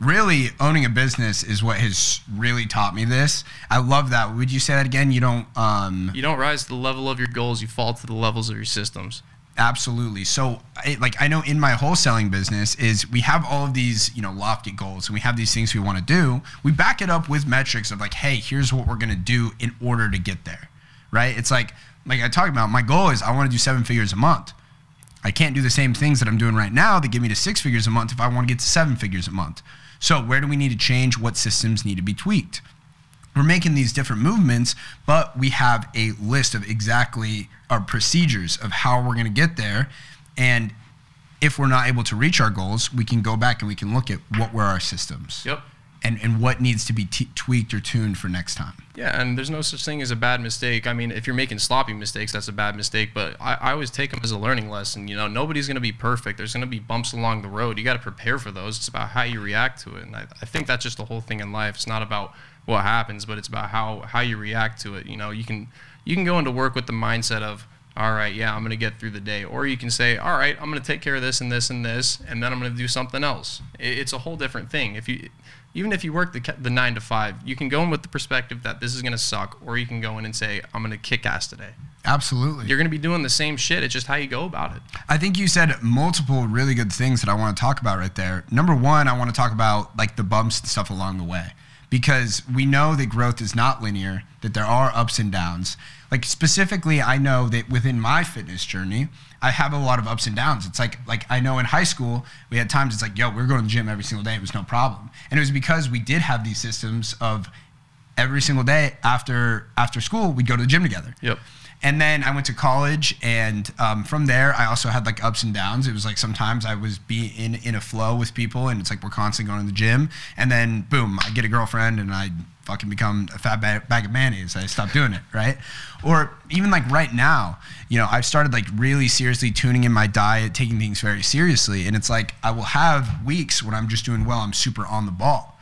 Speaker 1: really owning a business is what has really taught me this. I love that. Would you say that again? You don't. Um,
Speaker 2: you don't rise to the level of your goals. You fall to the levels of your systems.
Speaker 1: Absolutely. So, like I know in my wholesaling business is we have all of these, you know, lofty goals and we have these things we want to do. We back it up with metrics of like, hey, here's what we're going to do in order to get there. Right? It's like like I talked about, my goal is I want to do seven figures a month. I can't do the same things that I'm doing right now that get me to six figures a month if I want to get to seven figures a month. So, where do we need to change? What systems need to be tweaked? We're making these different movements, but we have a list of exactly our procedures of how we're going to get there. And if we're not able to reach our goals, we can go back and we can look at what were our systems.
Speaker 2: Yep
Speaker 1: and, and what needs to be t- tweaked or tuned for next time.
Speaker 2: Yeah, and there's no such thing as a bad mistake. I mean, if you're making sloppy mistakes, that's a bad mistake. But I, I always take them as a learning lesson. You know, nobody's going to be perfect. There's going to be bumps along the road. You got to prepare for those. It's about how you react to it. And I, I think that's just the whole thing in life. It's not about what happens, but it's about how how you react to it. You know, you can you can go into work with the mindset of all right, yeah, I'm going to get through the day. Or you can say, all right, I'm going to take care of this and this and this, and then I'm going to do something else. It's a whole different thing. If you even if you work the, the nine to five, you can go in with the perspective that this is going to suck, or you can go in and say, I'm going to kick ass today.
Speaker 1: Absolutely.
Speaker 2: You're going to be doing the same shit. It's just how you go about it.
Speaker 1: I think you said multiple really good things that I want to talk about right there. Number one, I want to talk about like the bumps and stuff along the way because we know that growth is not linear, that there are ups and downs. Like specifically, I know that within my fitness journey, I have a lot of ups and downs. It's like like I know in high school we had times it's like yo we're going to the gym every single day. It was no problem, and it was because we did have these systems of every single day after after school we'd go to the gym together.
Speaker 2: Yep.
Speaker 1: And then I went to college, and um, from there, I also had like ups and downs. It was like sometimes I was be in in a flow with people, and it's like we're constantly going to the gym, and then boom, I get a girlfriend, and I fucking become a fat bag, bag of mayonnaise. I stopped doing it, right? Or even like right now, you know, I've started like really seriously tuning in my diet, taking things very seriously, and it's like I will have weeks when I'm just doing well, I'm super on the ball,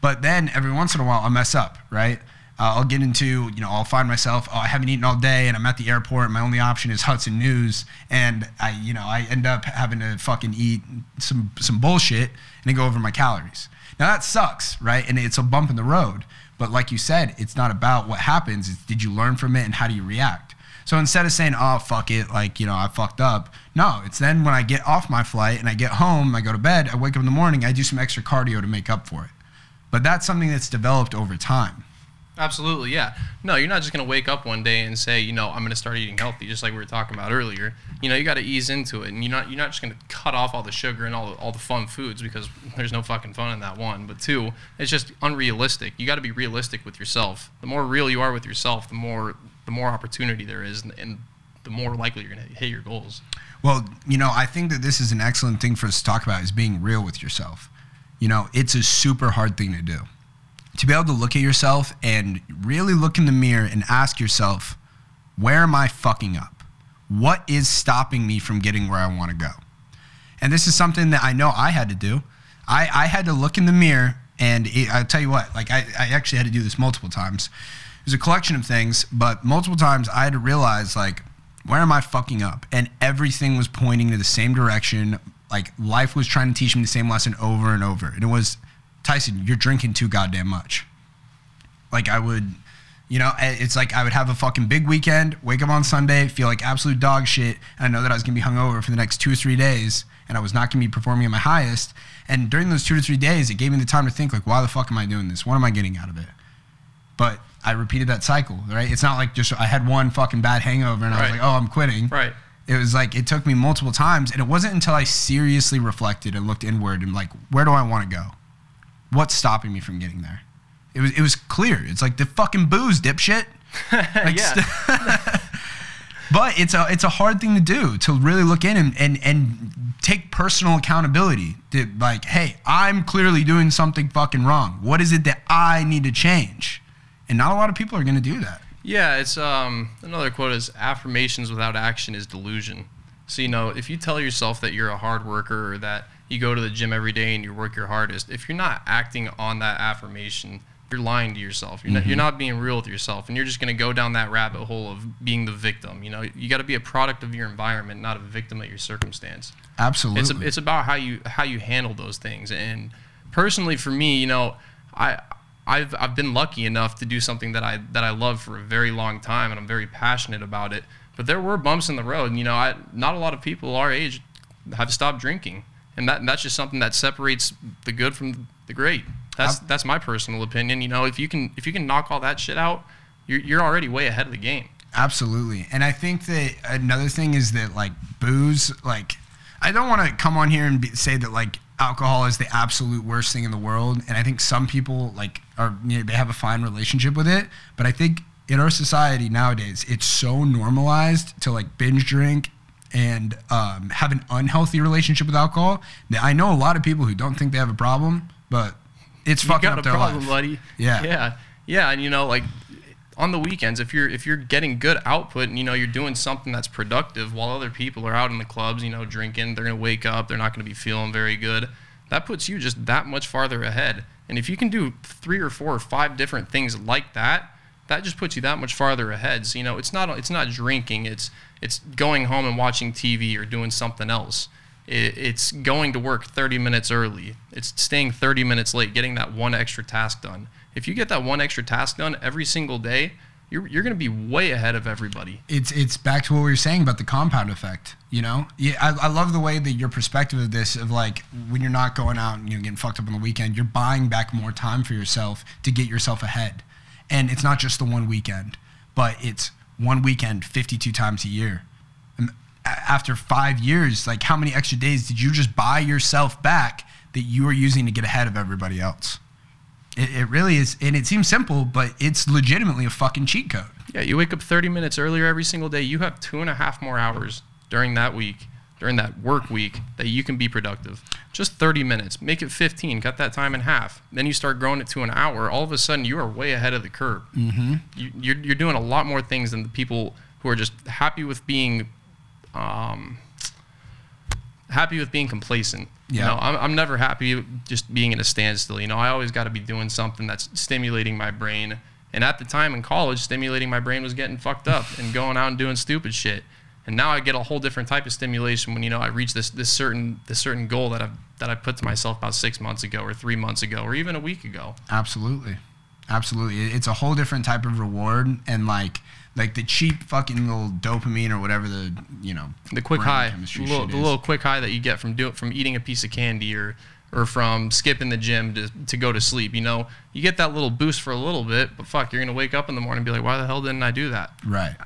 Speaker 1: but then every once in a while I mess up, right? Uh, I'll get into, you know, I'll find myself, oh, I haven't eaten all day and I'm at the airport and my only option is Hudson News. And I, you know, I end up having to fucking eat some, some bullshit and then go over my calories. Now that sucks, right? And it's a bump in the road. But like you said, it's not about what happens. It's did you learn from it and how do you react? So instead of saying, oh, fuck it, like, you know, I fucked up, no, it's then when I get off my flight and I get home, I go to bed, I wake up in the morning, I do some extra cardio to make up for it. But that's something that's developed over time.
Speaker 2: Absolutely, yeah. No, you're not just to wake up one day and say, you know, I'm to start eating healthy, just like we were talking about earlier. You know, you got to ease into it, and you're not you're not just to cut off all the sugar and all the, all the fun foods because there's no fucking fun in that one. But two, it's just unrealistic. You got to be realistic with yourself. The more real you are with yourself, the more the more opportunity there is, and, and the more likely you're to hit your goals.
Speaker 1: Well, you know, I think that this is an excellent thing for us to talk about is being real with yourself. You know, it's a super hard thing to do to be able to look at yourself and really look in the mirror and ask yourself, where am I fucking up? What is stopping me from getting where I want to go? And this is something that I know I had to do. I, I had to look in the mirror and it, I'll tell you what, like I, I actually had to do this multiple times. it was a collection of things, but multiple times I had to realize like, where am I fucking up? And everything was pointing to the same direction. Like life was trying to teach me the same lesson over and over. And it was, Tyson, you're drinking too goddamn much. Like I would, you know, it's like I would have a fucking big weekend, wake up on Sunday, feel like absolute dog shit, and I know that I was gonna be hungover for the next two or three days, and I was not gonna be performing at my highest. And during those two to three days, it gave me the time to think, like, why the fuck am I doing this? What am I getting out of it? But I repeated that cycle, right? It's not like just I had one fucking bad hangover and I was like, oh, I'm quitting.
Speaker 2: Right.
Speaker 1: It was like it took me multiple times, and it wasn't until I seriously reflected and looked inward and like, where do I want to go? What's stopping me from getting there? It was it was clear. It's like the fucking booze, dipshit. Like,
Speaker 2: yeah.
Speaker 1: but it's a it's a hard thing to do to really look in and and, and take personal accountability. To, like, hey, I'm clearly doing something fucking wrong. What is it that I need to change? And not a lot of people are going to do that.
Speaker 2: Yeah, it's um another quote is affirmations without action is delusion. So you know, if you tell yourself that you're a hard worker or that you go to the gym every day and you work your hardest, if you're not acting on that affirmation, you're lying to yourself. You're, mm-hmm. not, you're not being real with yourself, and you're just going to go down that rabbit hole of being the victim. You know, you got to be a product of your environment, not a victim of your circumstance.
Speaker 1: Absolutely.
Speaker 2: It's, a, it's about how you how you handle those things. And personally, for me, you know, I I've I've been lucky enough to do something that I that I love for a very long time, and I'm very passionate about it. But there were bumps in the road. And, you know, I, not a lot of people our age have stopped drinking, and that that's just something that separates the good from the great. That's that's my personal opinion. You know, if you can if you can knock all that shit out, you're you're already way ahead of the game.
Speaker 1: Absolutely, and I think that another thing is that like booze, like I don't want to come on here and be, say that like alcohol is the absolute worst thing in the world, and I think some people like are you know, they have a fine relationship with it, but I think in our society nowadays it's so normalized to like binge drink and um, have an unhealthy relationship with alcohol. I know a lot of people who don't think they have a problem, but it's fucking
Speaker 2: you got
Speaker 1: up
Speaker 2: a
Speaker 1: their
Speaker 2: problem,
Speaker 1: life.
Speaker 2: buddy.
Speaker 1: Yeah.
Speaker 2: Yeah. Yeah, and you know, like on the weekends, if you're if you're getting good output and you know you're doing something that's productive while other people are out in the clubs, you know, drinking, they're gonna wake up, they're not gonna be feeling very good. That puts you just that much farther ahead. And if you can do three or four or five different things like that, that just puts you that much farther ahead. So you know, it's not it's not drinking, it's it's going home and watching TV or doing something else it's going to work 30 minutes early. It's staying 30 minutes late, getting that one extra task done. If you get that one extra task done every single day, you're, you're going to be way ahead of everybody.
Speaker 1: It's it's back to what we were saying about the compound effect. You know, yeah, I, I love the way that your perspective of this of like when you're not going out and you know getting fucked up on the weekend, you're buying back more time for yourself to get yourself ahead. And it's not just the one weekend, but it's one weekend 52 times a year um, after five years, like how many extra days did you just buy yourself back that you are using to get ahead of everybody else? It, it really is, and it seems simple, but it's legitimately a fucking cheat code.
Speaker 2: Yeah, you wake up 30 minutes earlier every single day. You have two and a half more hours during that week, during that work week, that you can be productive. Just 30 minutes. Make it 15. Cut that time in half. Then you start growing it to an hour. All of a sudden, you are way ahead of the curve.
Speaker 1: Mm-hmm.
Speaker 2: You, you're, you're doing a lot more things than the people who are just happy with being um, happy with being complacent. Yeah. You know, I'm, I'm never happy just being in a standstill. You know, I always got to be doing something that's stimulating my brain. And at the time in college, stimulating my brain was getting fucked up and going out and doing stupid shit. And now I get a whole different type of stimulation when you know I reach this this certain this certain goal that I've that I put to myself about six months ago or three months ago or even a week ago.
Speaker 1: Absolutely, absolutely. It's a whole different type of reward and like like the cheap fucking little dopamine or whatever the you know
Speaker 2: the quick high, the little, the little quick high that you get from do from eating a piece of candy or or from skipping the gym to, to go to sleep. You know, you get that little boost for a little bit, but fuck, you're gonna wake up in the morning and be like, why the hell didn't I do that?
Speaker 1: Right.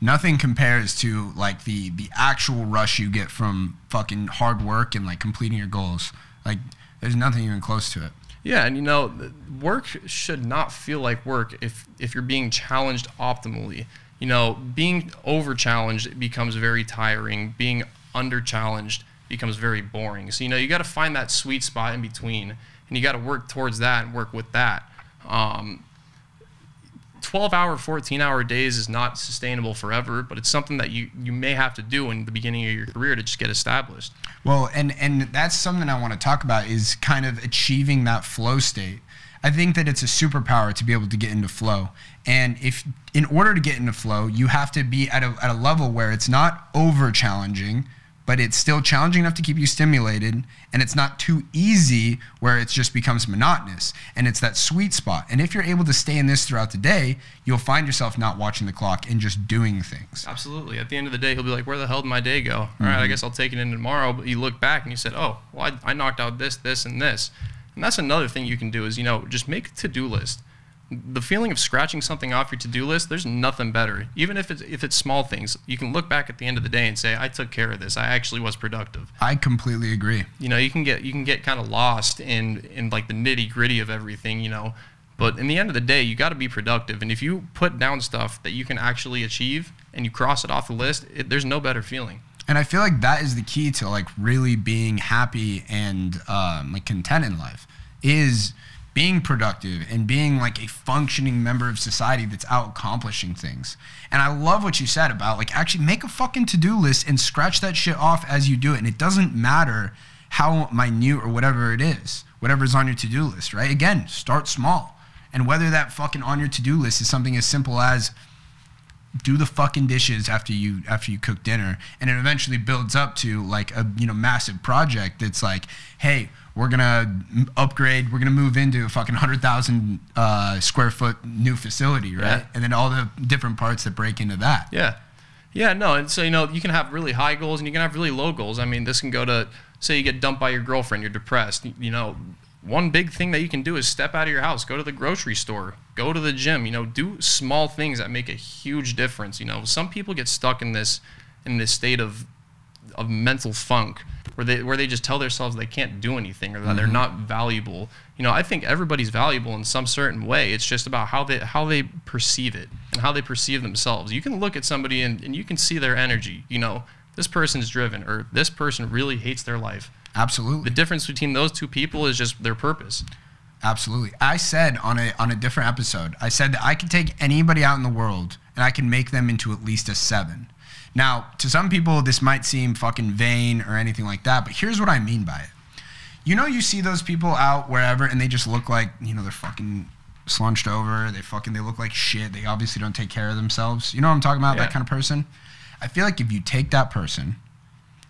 Speaker 1: Nothing compares to like the the actual rush you get from fucking hard work and like completing your goals. Like, there's nothing even close to it.
Speaker 2: Yeah, and you know, work should not feel like work if if you're being challenged optimally. You know, being over challenged becomes very tiring. Being under challenged becomes very boring. So you know, you got to find that sweet spot in between, and you got to work towards that and work with that. Um, 12 hour 14 hour days is not sustainable forever but it's something that you you may have to do in the beginning of your career to just get established
Speaker 1: well and and that's something i want to talk about is kind of achieving that flow state I think that it's a superpower to be able to get into flow. And if in order to get into flow, you have to be at a, at a level where it's not over challenging, but it's still challenging enough to keep you stimulated and it's not too easy where it just becomes monotonous and it's that sweet spot. And if you're able to stay in this throughout the day you'll find yourself not watching the clock and just doing things.
Speaker 2: Absolutely. At the end of the day he'll be like where the hell did my day go? All mm-hmm. right, i mm-hmm. guess i'll take it in tomorrow but you look back and you said oh well I, I knocked out this this and this. And that's another thing you can do is you know just make a to-do list the feeling of scratching something off your to-do list there's nothing better. Even if it's if it's small things you can look back at the end of the day and say i took care of this. I actually was productive.
Speaker 1: I completely agree.
Speaker 2: You know you can get you can get kind of lost in in like the nitty gritty of everything you know? But in the end of the day you got to be productive and if you put down stuff that you can actually achieve and you cross it off the list it, there's no better feeling.
Speaker 1: And i feel like that is the key to like really being happy and um, like content in life is being productive and being like a functioning member of society that's out accomplishing things. And I love what you said about like actually make a fucking to-do list and scratch that shit off as you do it. And it doesn't matter how minute or whatever it is, whatever's on your to-do list, right? Again, start small. And whether that fucking on your to-do list is something as simple as do the fucking dishes after you after you cook dinner and it eventually builds up to like a you know massive project that's like hey we're gonna upgrade. We're gonna move into a fucking hundred thousand uh, square foot new facility, right? Yeah. And then all the different parts that break into that.
Speaker 2: Yeah, yeah, no. And so you know, you can have really high goals and you can have really low goals. I mean, this can go to say you get dumped by your girlfriend, you're depressed. You know, one big thing that you can do is step out of your house, go to the grocery store, go to the gym. You know, do small things that make a huge difference. You know, some people get stuck in this in this state of of mental funk where they where they just tell themselves they can't do anything or that mm-hmm. they're not valuable. You know, I think everybody's valuable in some certain way. It's just about how they how they perceive it and how they perceive themselves. You can look at somebody and, and you can see their energy. You know, this person's driven or this person really hates their life.
Speaker 1: Absolutely.
Speaker 2: The difference between those two people is just their purpose.
Speaker 1: Absolutely. I said on a on a different episode, I said that I can take anybody out in the world and I can make them into at least a seven. Now, to some people, this might seem fucking vain or anything like that, but here's what I mean by it. You know, you see those people out wherever and they just look like, you know, they're fucking slunched over. They fucking, they look like shit. They obviously don't take care of themselves. You know what I'm talking about? Yeah. That kind of person. I feel like if you take that person,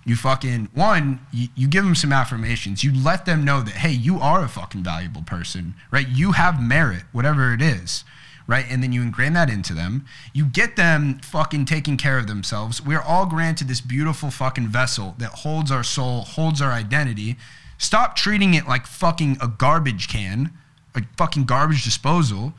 Speaker 1: you fucking, one, you, you give them some affirmations. You let them know that, hey, you are a fucking valuable person, right? You have merit, whatever it is right? And then you ingrain that into them. You get them fucking taking care of themselves. We're all granted this beautiful fucking vessel that holds our soul, holds our identity. Stop treating it like fucking a garbage can, a fucking garbage disposal.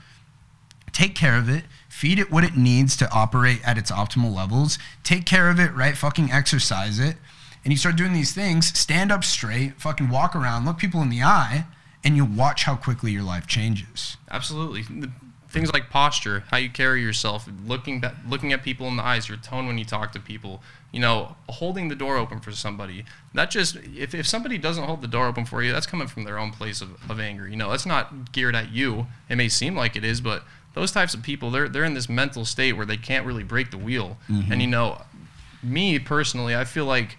Speaker 1: Take care of it. Feed it what it needs to operate at its optimal levels. Take care of it, right? Fucking exercise it. And you start doing these things, stand up straight, fucking walk around, look people in the eye, and you watch how quickly your life changes.
Speaker 2: Absolutely things like posture, how you carry yourself, looking back, looking at people in the eyes, your tone when you talk to people, you know, holding the door open for somebody. That just if, if somebody doesn't hold the door open for you, that's coming from their own place of, of anger. You know, that's not geared at you. It may seem like it is, but those types of people, they're they're in this mental state where they can't really break the wheel. Mm-hmm. And you know, me personally, I feel like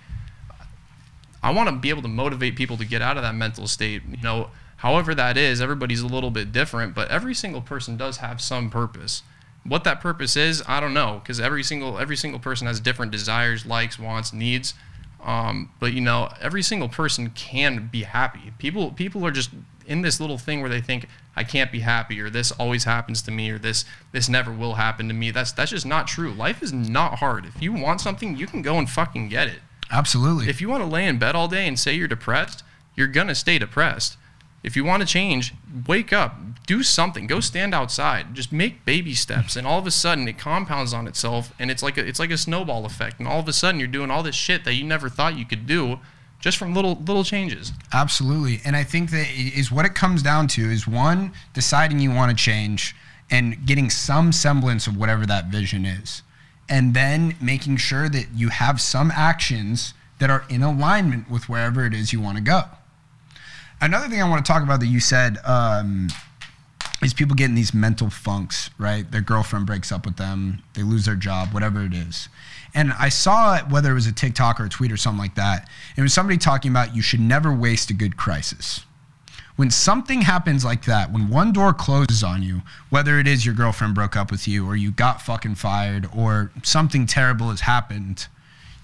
Speaker 2: I want to be able to motivate people to get out of that mental state. You know, However, that is, everybody's a little bit different, but every single person does have some purpose. What that purpose is, I don't know, because every single every single person has different desires, likes, wants, needs. Um, but you know, every single person can be happy. People people are just in this little thing where they think I can't be happy, or this always happens to me, or this this never will happen to me. That's that's just not true. Life is not hard. If you want something, you can go and fucking get it.
Speaker 1: Absolutely.
Speaker 2: If you want to lay in bed all day and say you're depressed, you're gonna stay depressed. If you want to change, wake up, do something, go stand outside, just make baby steps, and all of a sudden it compounds on itself, and it's like a, it's like a snowball effect, and all of a sudden you're doing all this shit that you never thought you could do, just from little little changes.
Speaker 1: Absolutely, and I think that is what it comes down to is one deciding you want to change and getting some semblance of whatever that vision is, and then making sure that you have some actions that are in alignment with wherever it is you want to go. Another thing I want to talk about that you said um, is people getting these mental funks, right? Their girlfriend breaks up with them, they lose their job, whatever it is. And I saw it, whether it was a TikTok or a tweet or something like that. It was somebody talking about you should never waste a good crisis. when something happens like that, when one door closes on you, whether it is your girlfriend broke up with you or you got fucking fired or something terrible has happened,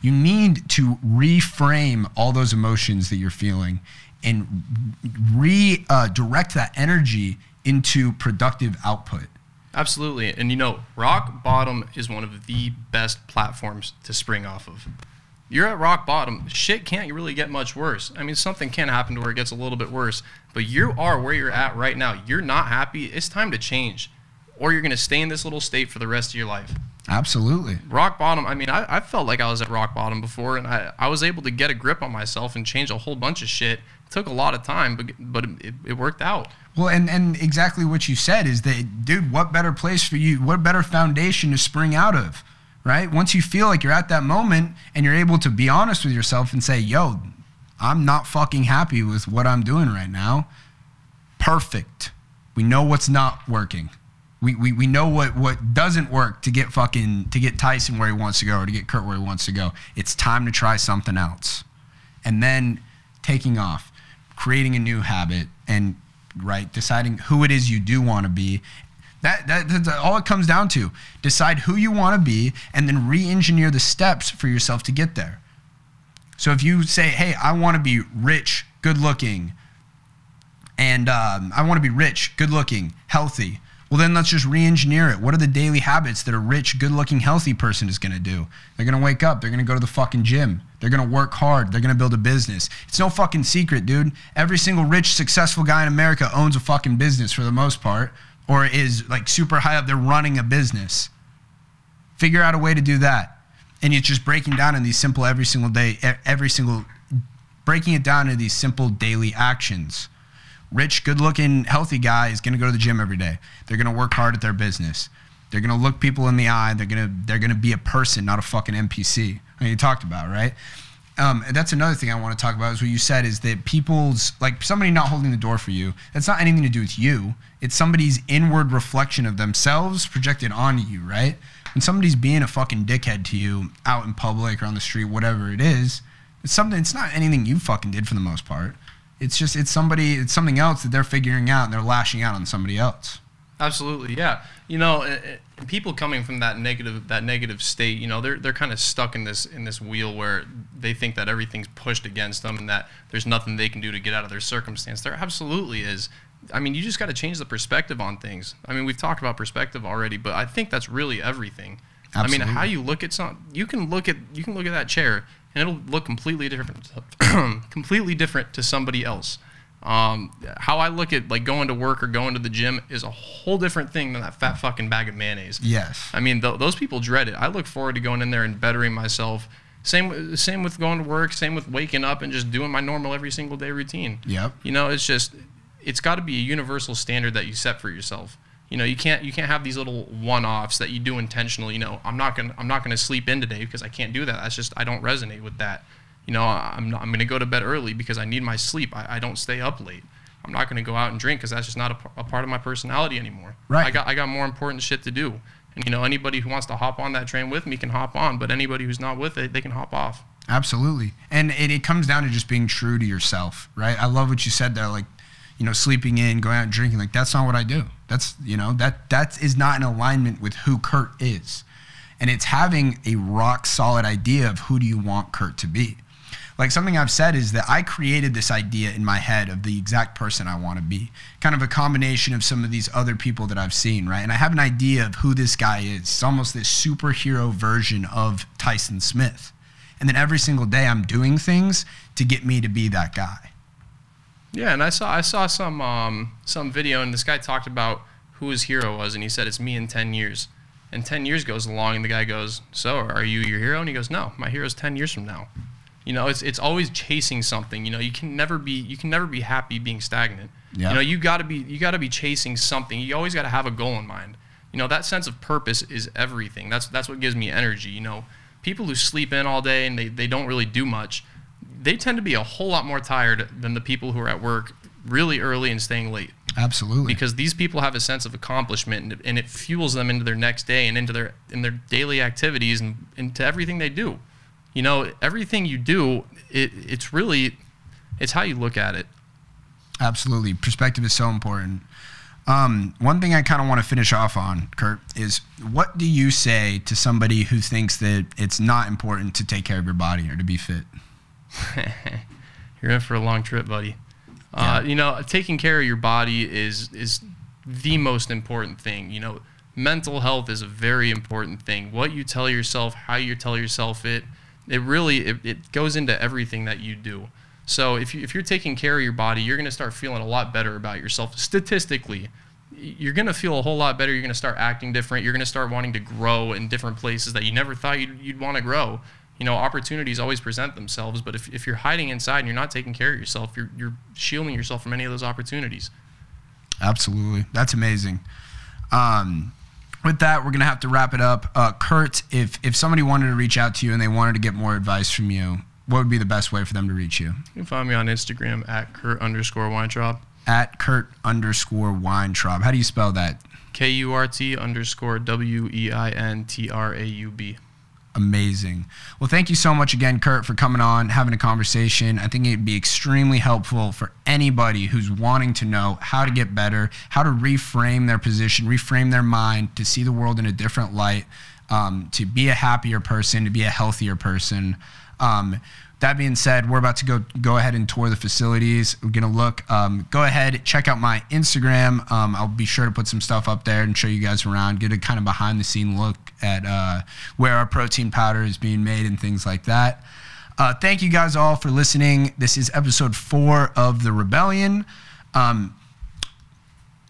Speaker 1: you need to reframe all those emotions that you're feeling and redirect uh, that energy into productive output.
Speaker 2: Absolutely. And you know, rock bottom is one of the best platforms to spring off of you're at rock bottom. Shit can't really get much worse. I mean, something can happen to where it gets a little bit worse, but you are where you're at right now. You're not happy. It's time to change, or you're going to stay in this little state for the rest of your life.
Speaker 1: Absolutely.
Speaker 2: Rock bottom. I mean, I, I felt like I was at rock bottom before, and I, I was able to get a grip on myself and change a whole bunch of shit. It took a lot of time, but but it, it worked out.
Speaker 1: Well, and, and exactly what you said is that, dude, what better place for you, what better foundation to spring out of? right? Once you feel like you're at that moment and you're able to be honest with yourself and say, yo, I'm not fucking happy with what I'm doing right now. Perfect. We know what's not working. We, we, we know what, what doesn't work to get fucking to get Tyson where he wants to go or to get Kurt where he wants to go. It's time to try something else. And then taking off, creating a new habit and right, deciding who it is you do want to be that, that, that's all it comes down to. Decide who you want to be and then re engineer the steps for yourself to get there. So if you say, hey, I want to be rich, good looking, and um, I want to be rich, good looking, healthy, well, then let's just re engineer it. What are the daily habits that a rich, good looking, healthy person is going to do? They're going to wake up. They're going to go to the fucking gym. They're going to work hard. They're going to build a business. It's no fucking secret, dude. Every single rich, successful guy in America owns a fucking business for the most part or is like super high up, they're running a business. Figure out a way to do that. And it's just breaking down in these simple every single day, every single, breaking it down into these simple daily actions. Rich, good looking, healthy guy is going to go to the gym every day. They're going to work hard at their business. They're going to look people in the eye. They're going to, they're going to be a person, not a fucking NPC. I mean, you talked about, right? um, that's another thing I want to talk about is what you said is that people's like somebody not holding the door for you. That's not anything to do with you. It's somebody's inward reflection of themselves projected onto you, right? When somebody's being a fucking dickhead to you out in public or on the street, whatever it is, it's something. It's not anything you fucking did for the most part. It's just it's somebody. It's something else that they're figuring out and they're lashing out on somebody else.
Speaker 2: Absolutely, yeah. You know, it, it, people coming from that negative that negative state, you know, they're they're kind of stuck in this in this wheel where they think that everything's pushed against them and that there's nothing they can do to get out of their circumstance. There absolutely is. I mean, you just got to change the perspective on things. I mean, we've talked about perspective already, but I think that's really everything. Absolutely. I mean, how you look at something, you can look at you can look at that chair and it'll look completely different completely different to somebody else. Um, how I look at like going to work or going to the gym is a whole different thing than that fat fucking bag of mayonnaise.
Speaker 1: Yes.
Speaker 2: I mean, th- those people dread it. I look forward to going in there and bettering myself. Same, same with going to work. Same with waking up and just doing my normal every single day routine.
Speaker 1: Yep.
Speaker 2: You know, it's just, it's got to be a universal standard that you set for yourself. You know, you can't you can't have these little one-offs that you do intentionally. You know, I'm not gonna I'm not gonna sleep in today because I can't do that. That's just I don't resonate with that you know, I'm, not, I'm going to go to bed early because I need my sleep. I, I don't stay up late. I'm not going to go out and drink because that's just not a, a, part of my personality anymore.
Speaker 1: Right.
Speaker 2: I got, I got more important shit to do. And, you know, anybody who wants to hop on that train with me can hop on, but anybody who's not with it, they can hop off.
Speaker 1: Absolutely. And it, it comes down to just being true to yourself, right? I love what you said there. Like, you know, sleeping in, going out and drinking, like, that's not what I do. That's, you know, that, that is not in alignment with who Kurt is. And it's having a rock solid idea of who do you want Kurt to be like something I've said is that I created this idea in my head of the exact person I want to be. Kind of a combination of some of these other people that I've seen, right? And I have an idea of who this guy is. It's almost this superhero version of Tyson Smith. And then every single day I'm doing things to get me to be that guy.
Speaker 2: Yeah, and I saw I saw some um, some video and this guy talked about who his hero was and he said it's me in 10 years. And 10 years goes along and the guy goes, "So, are you your hero?" And he goes, "No, my hero's 10 years from now." You know, it's it's always chasing something. You know, you can never be you can never be happy being stagnant. Yeah. You know, you got to be you got to be chasing something. You always got to have a goal in mind. You know, that sense of purpose is everything. That's that's what gives me energy. You know, people who sleep in all day and they, they don't really do much, they tend to be a whole lot more tired than the people who are at work really early and staying late.
Speaker 1: Absolutely.
Speaker 2: Because these people have a sense of accomplishment and, and it fuels them into their next day and into their in their daily activities and into everything they do you know, everything you do, it, it's really, it's how you look at it.
Speaker 1: Absolutely. Perspective is so important. Um, one thing I kind of want to finish off on, Kurt, is what do you say to somebody who thinks that it's not important to take care of your body or to be fit?
Speaker 2: You're in for a long trip, buddy. Uh, yeah. Uh, you know, taking care of your body is is the most important thing. You know, mental health is a very important thing. What you tell yourself, how you tell yourself it, it really it, it goes into everything that you do. So if, you, if you're taking care of your body, you're going to start feeling a lot better about yourself. Statistically, you're going to feel a whole lot better. You're going to start acting different. You're going to start wanting to grow in different places that you never thought you'd, you'd want to grow. You know, opportunities always present themselves, but if, if you're hiding inside and you're not taking care of yourself, you're, you're shielding yourself from any of those opportunities.
Speaker 1: Absolutely. That's amazing. Um, with that, we're going to have to wrap it up. Uh, Kurt, if, if somebody wanted to reach out to you and they wanted to get more advice from you, what would be the best way for them to reach you?
Speaker 2: You can find me on Instagram at Kurt underscore Weintraub.
Speaker 1: At Kurt underscore Weintraub. How do you spell that?
Speaker 2: K U R T underscore W E I N T R A U B.
Speaker 1: Amazing. Well, thank you so much again, Kurt, for coming on, having a conversation. I think it'd be extremely helpful for anybody who's wanting to know how to get better, how to reframe their position, reframe their mind, to see the world in a different light, um, to be a happier person, to be a healthier person. Um, that being said, we're about to go go ahead and tour the facilities. We're gonna look. Um, go ahead, check out my Instagram. Um, I'll be sure to put some stuff up there and show you guys around. Get a kind of behind the scene look at uh, where our protein powder is being made and things like that. Uh, thank you guys all for listening. This is episode four of the Rebellion. Um,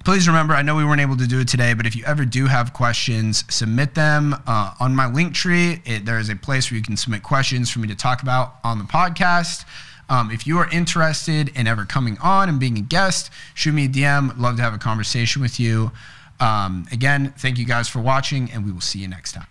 Speaker 1: please remember, I know we weren't able to do it today, but if you ever do have questions, submit them uh, on my link tree. It, there is a place where you can submit questions for me to talk about on the podcast. Um, if you are interested in ever coming on and being a guest, shoot me a DM. Love to have a conversation with you. Um, again, thank you guys for watching, and we will see you next time.